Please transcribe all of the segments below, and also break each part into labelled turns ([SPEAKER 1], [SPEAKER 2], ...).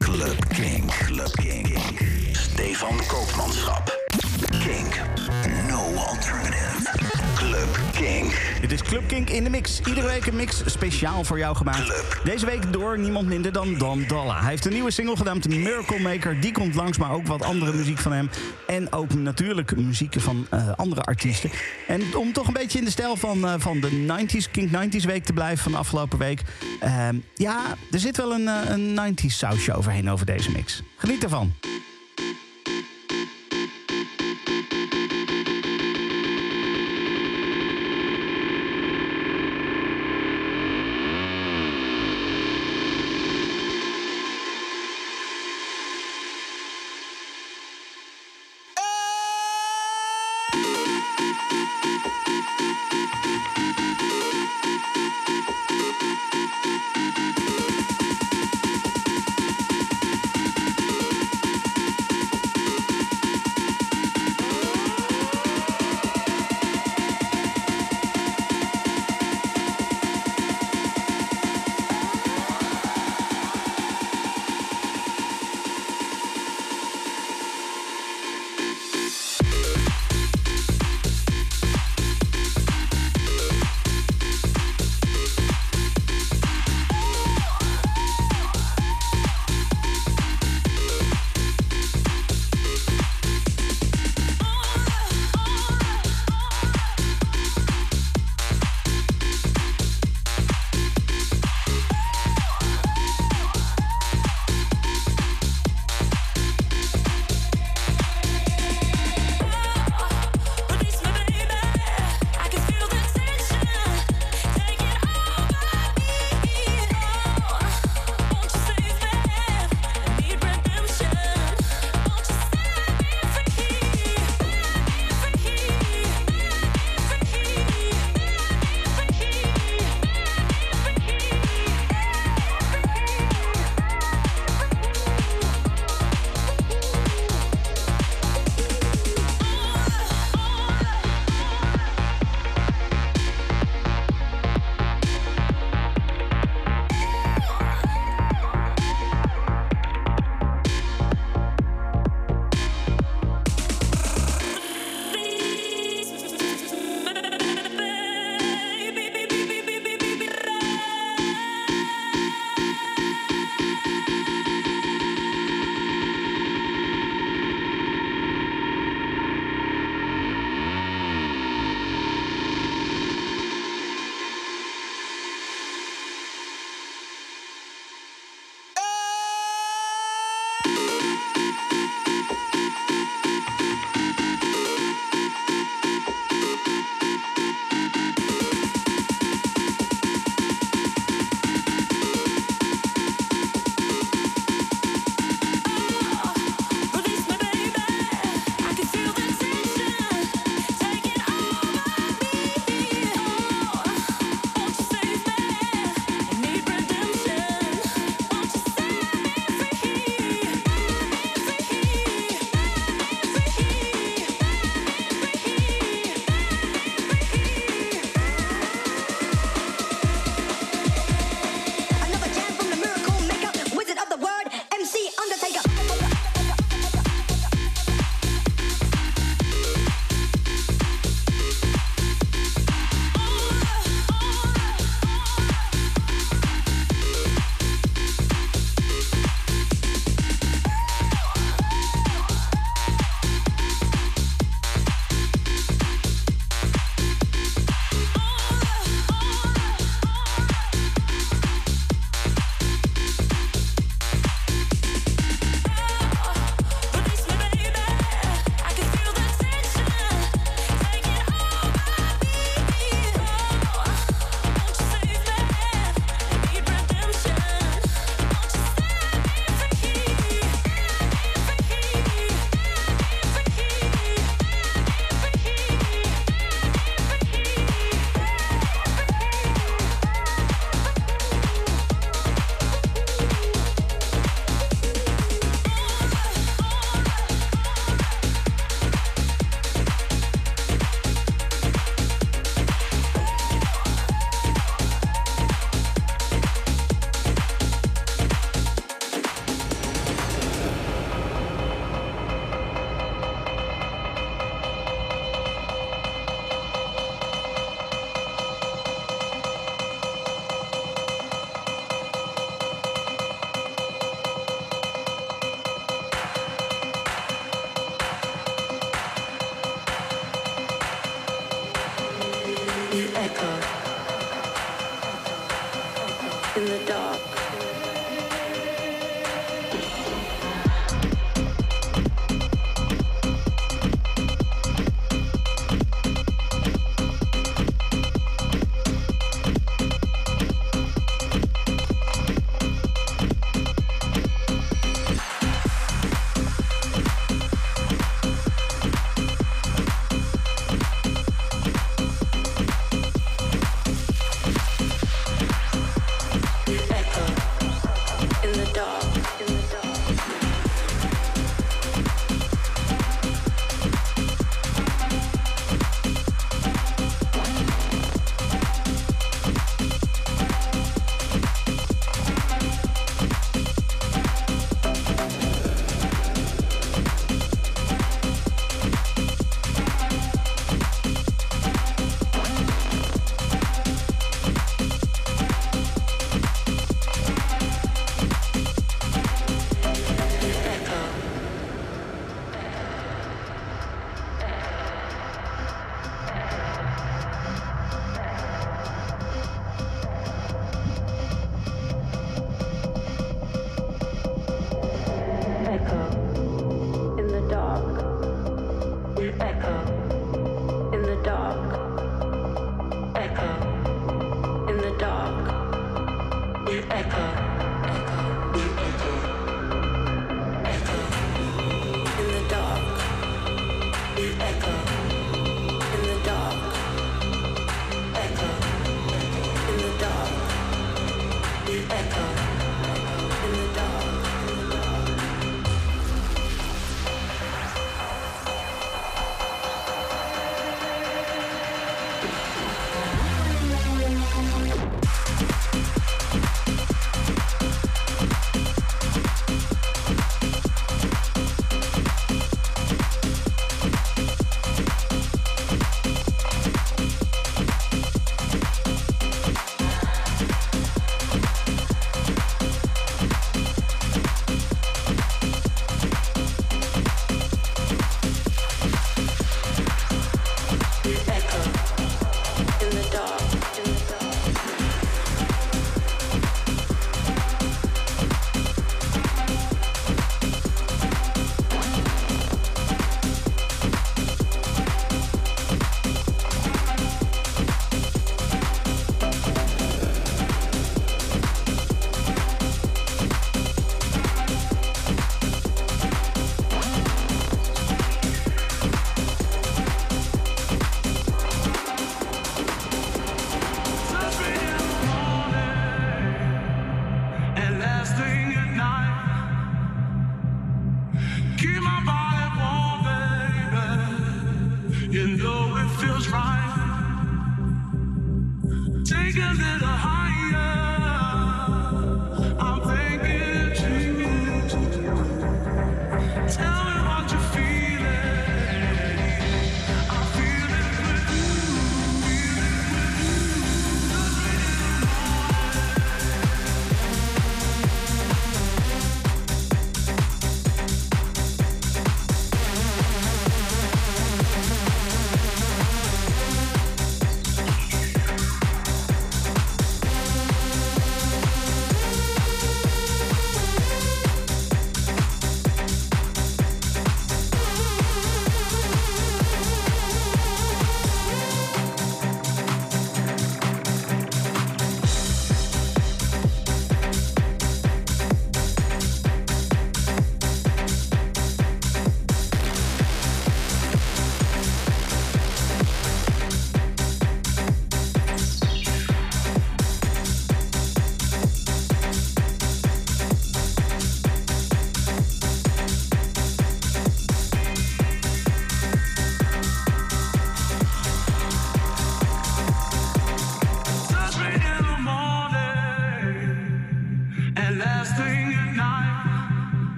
[SPEAKER 1] Club Kink. Club Kink. Stefan Koopmanschap. Kink. No alternative. Club Kink.
[SPEAKER 2] Is Club Kink in de mix. Iedere week een mix speciaal voor jou gemaakt. Deze week door niemand minder dan Don Dalla. Hij heeft een nieuwe single gedaan, Miracle Maker. Die komt langs, maar ook wat andere muziek van hem. En ook natuurlijk muziek van eh, andere artiesten. En om toch een beetje in de stijl van, eh, van de 90s, Kink 90s week te blijven van de afgelopen week. eh, ja, er zit wel een, eh, een 90s sausje overheen over deze mix. Geniet ervan.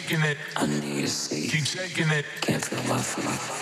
[SPEAKER 3] checking it.
[SPEAKER 4] I need to see.
[SPEAKER 3] Keep taking it.
[SPEAKER 4] Can't feel my feet.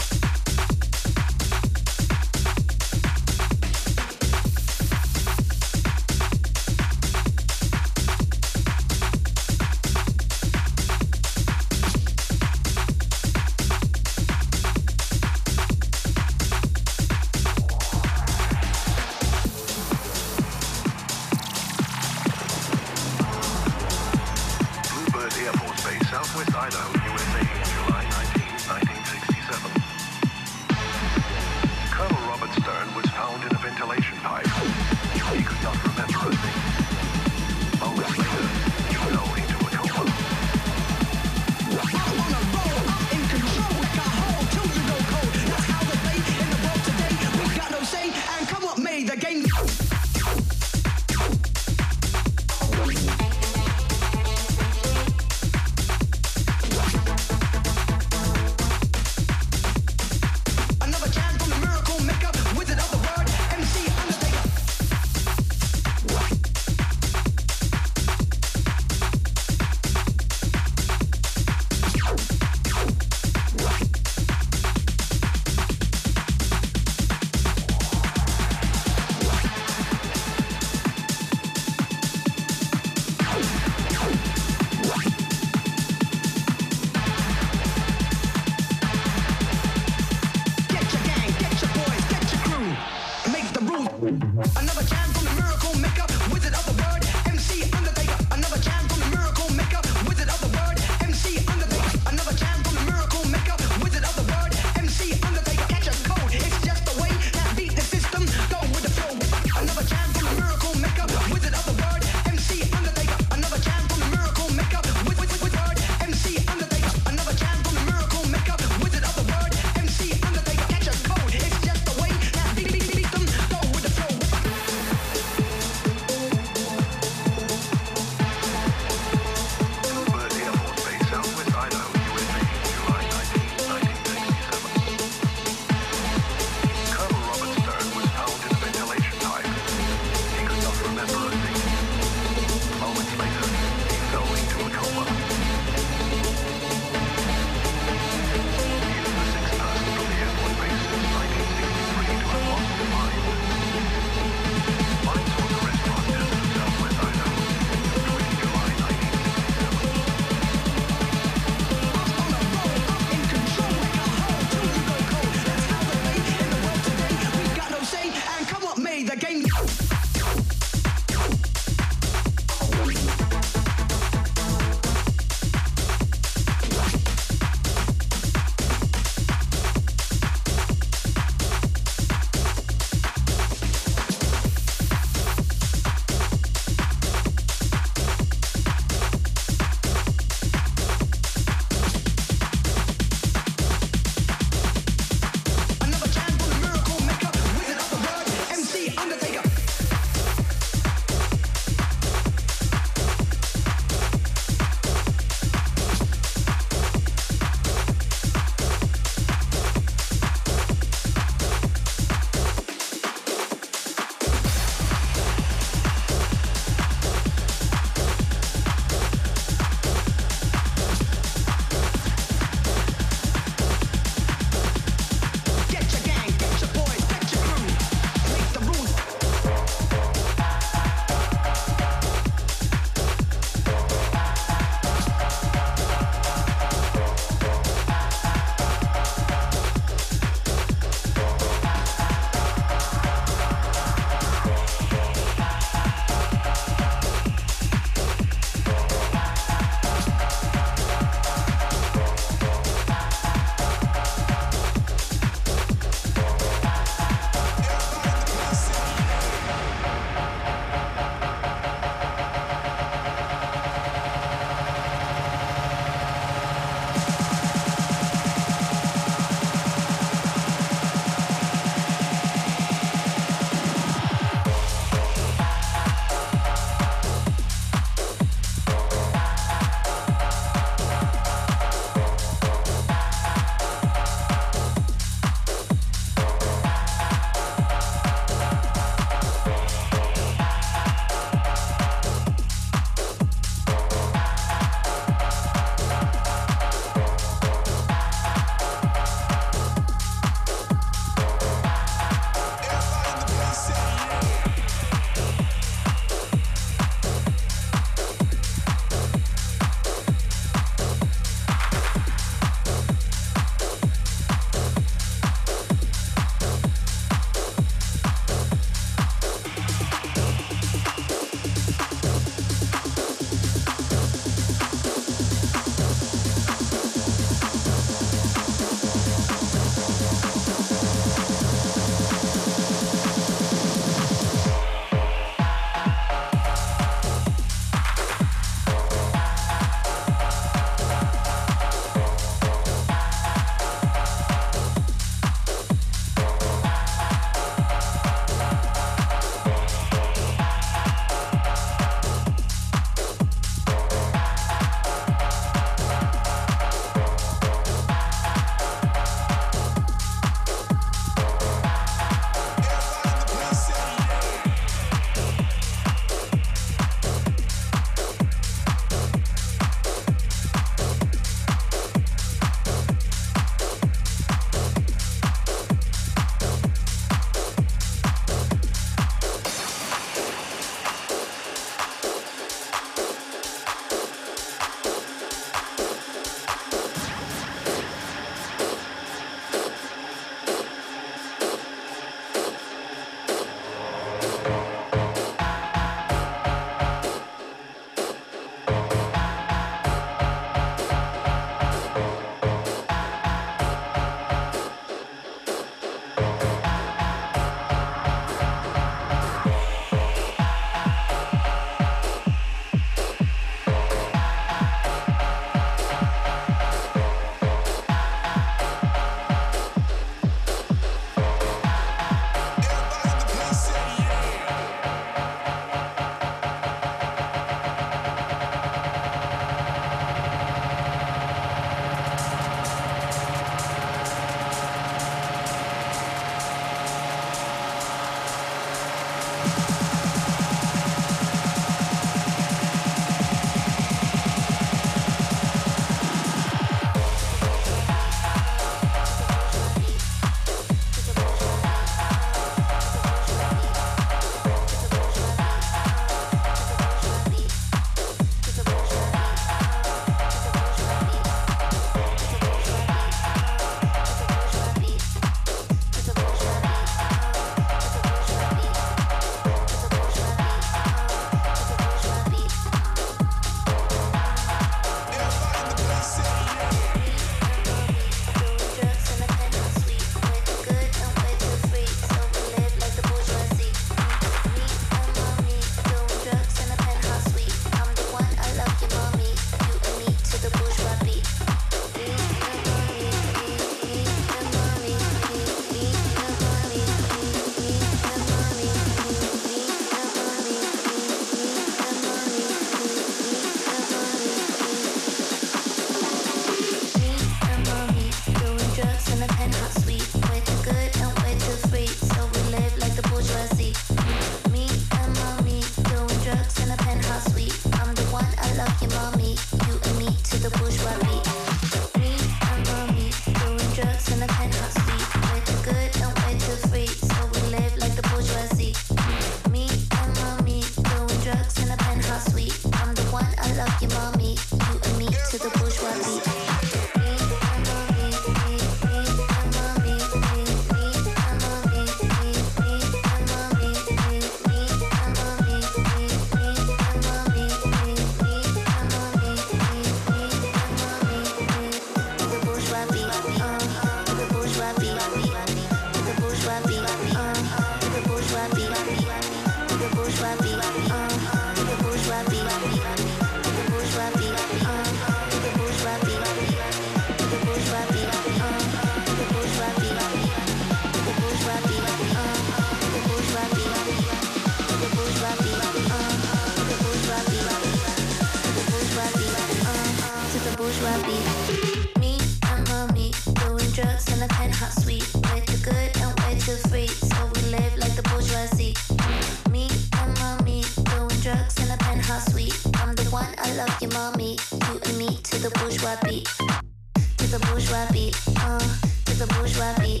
[SPEAKER 5] the bourgeois beat, uh, to the bourgeois beat,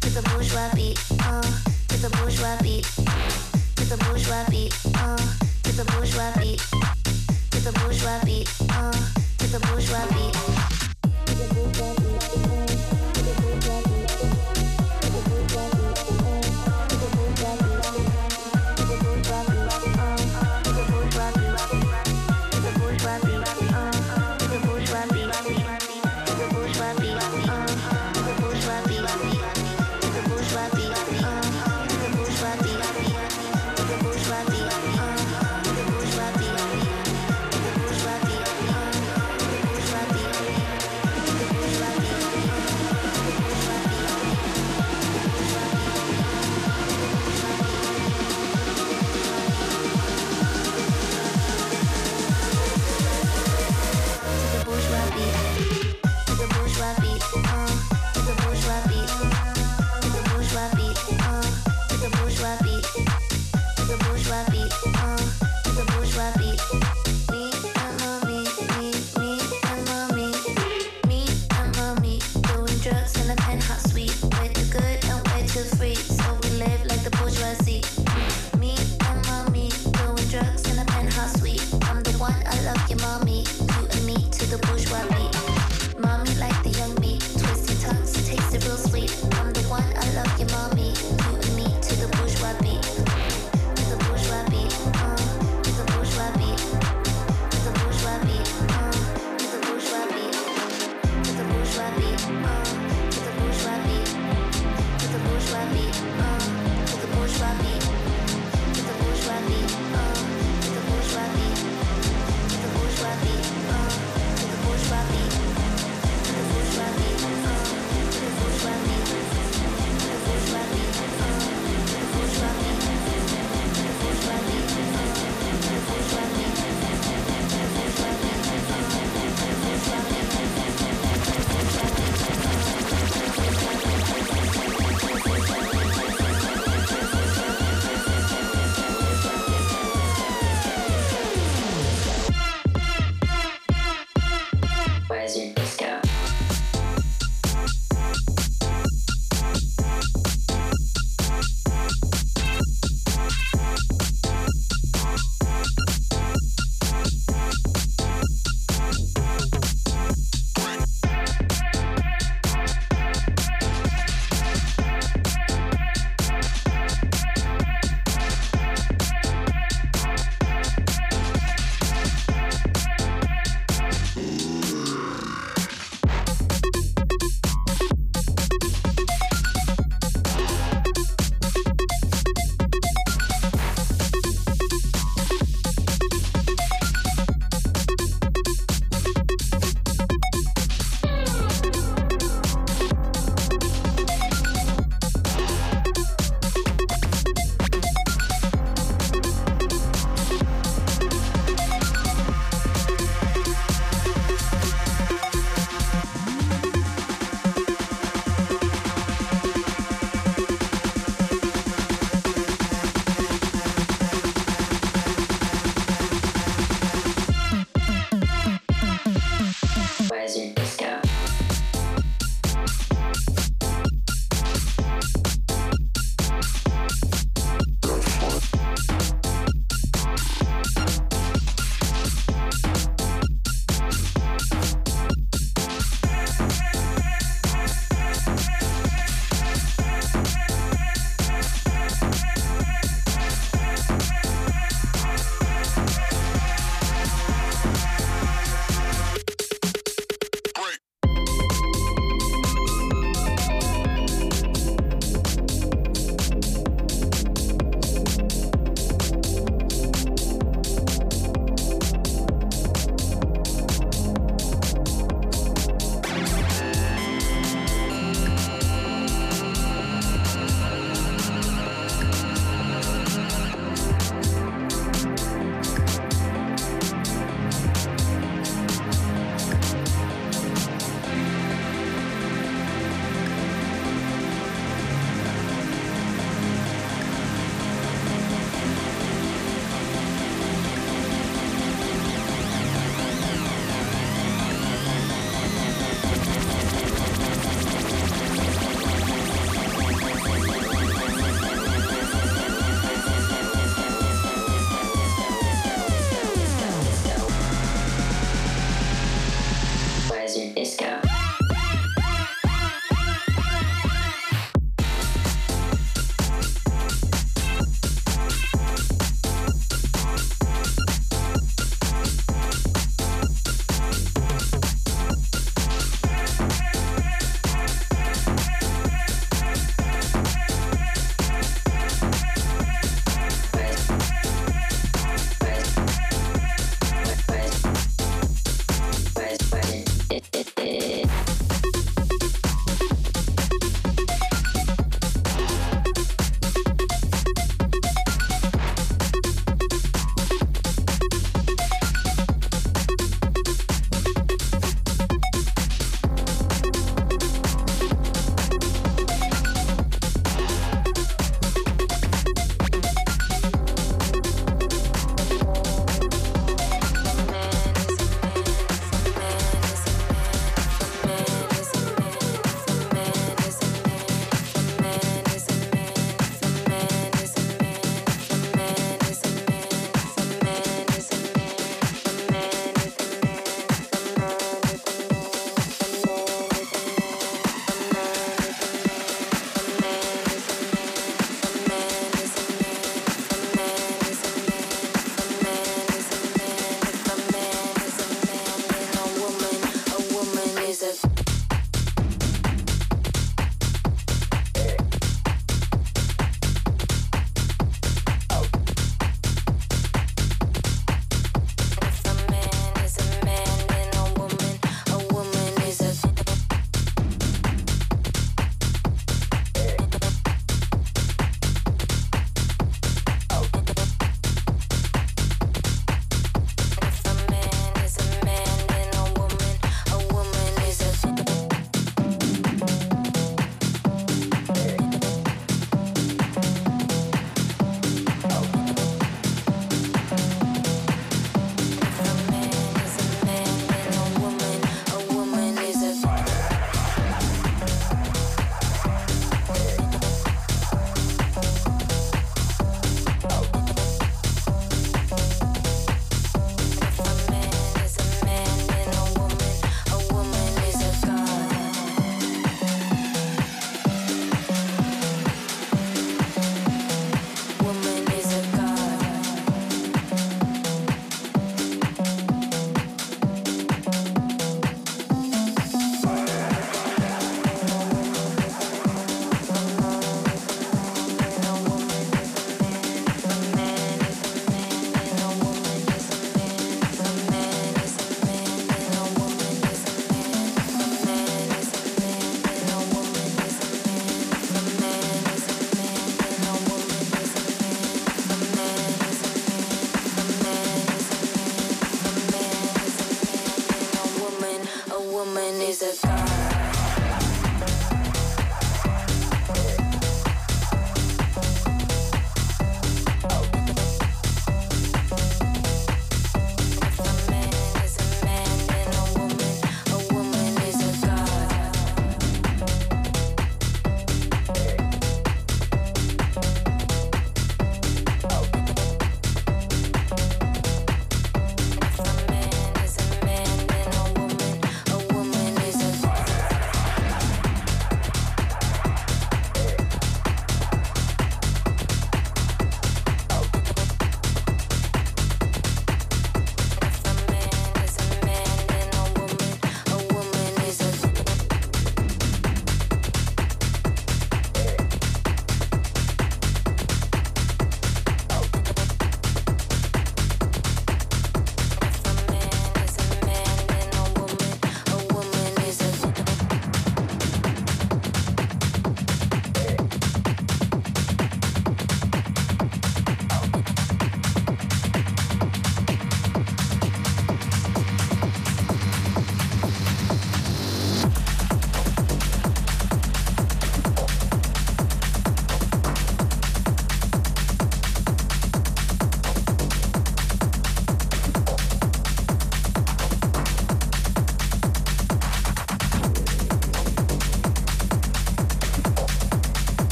[SPEAKER 5] to the bourgeois beat, uh, to the bourgeois beat, to the bourgeois beat, uh, to the bourgeois beat, to the bourgeois beat, uh, to the bourgeois beat, to the bourgeois beat.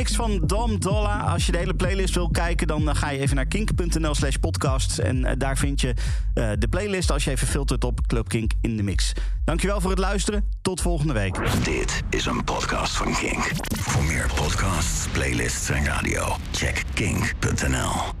[SPEAKER 2] Mix van Dom Dolla. Als je de hele playlist wil kijken, dan eh, ga je even naar kink.nl slash podcasts. En eh, daar vind je eh, de playlist als je even filtert op Club Kink in de mix. Dankjewel voor het luisteren. Tot volgende week.
[SPEAKER 1] Dit is een podcast van Kink. Voor meer podcasts, playlists en radio, check kink.nl.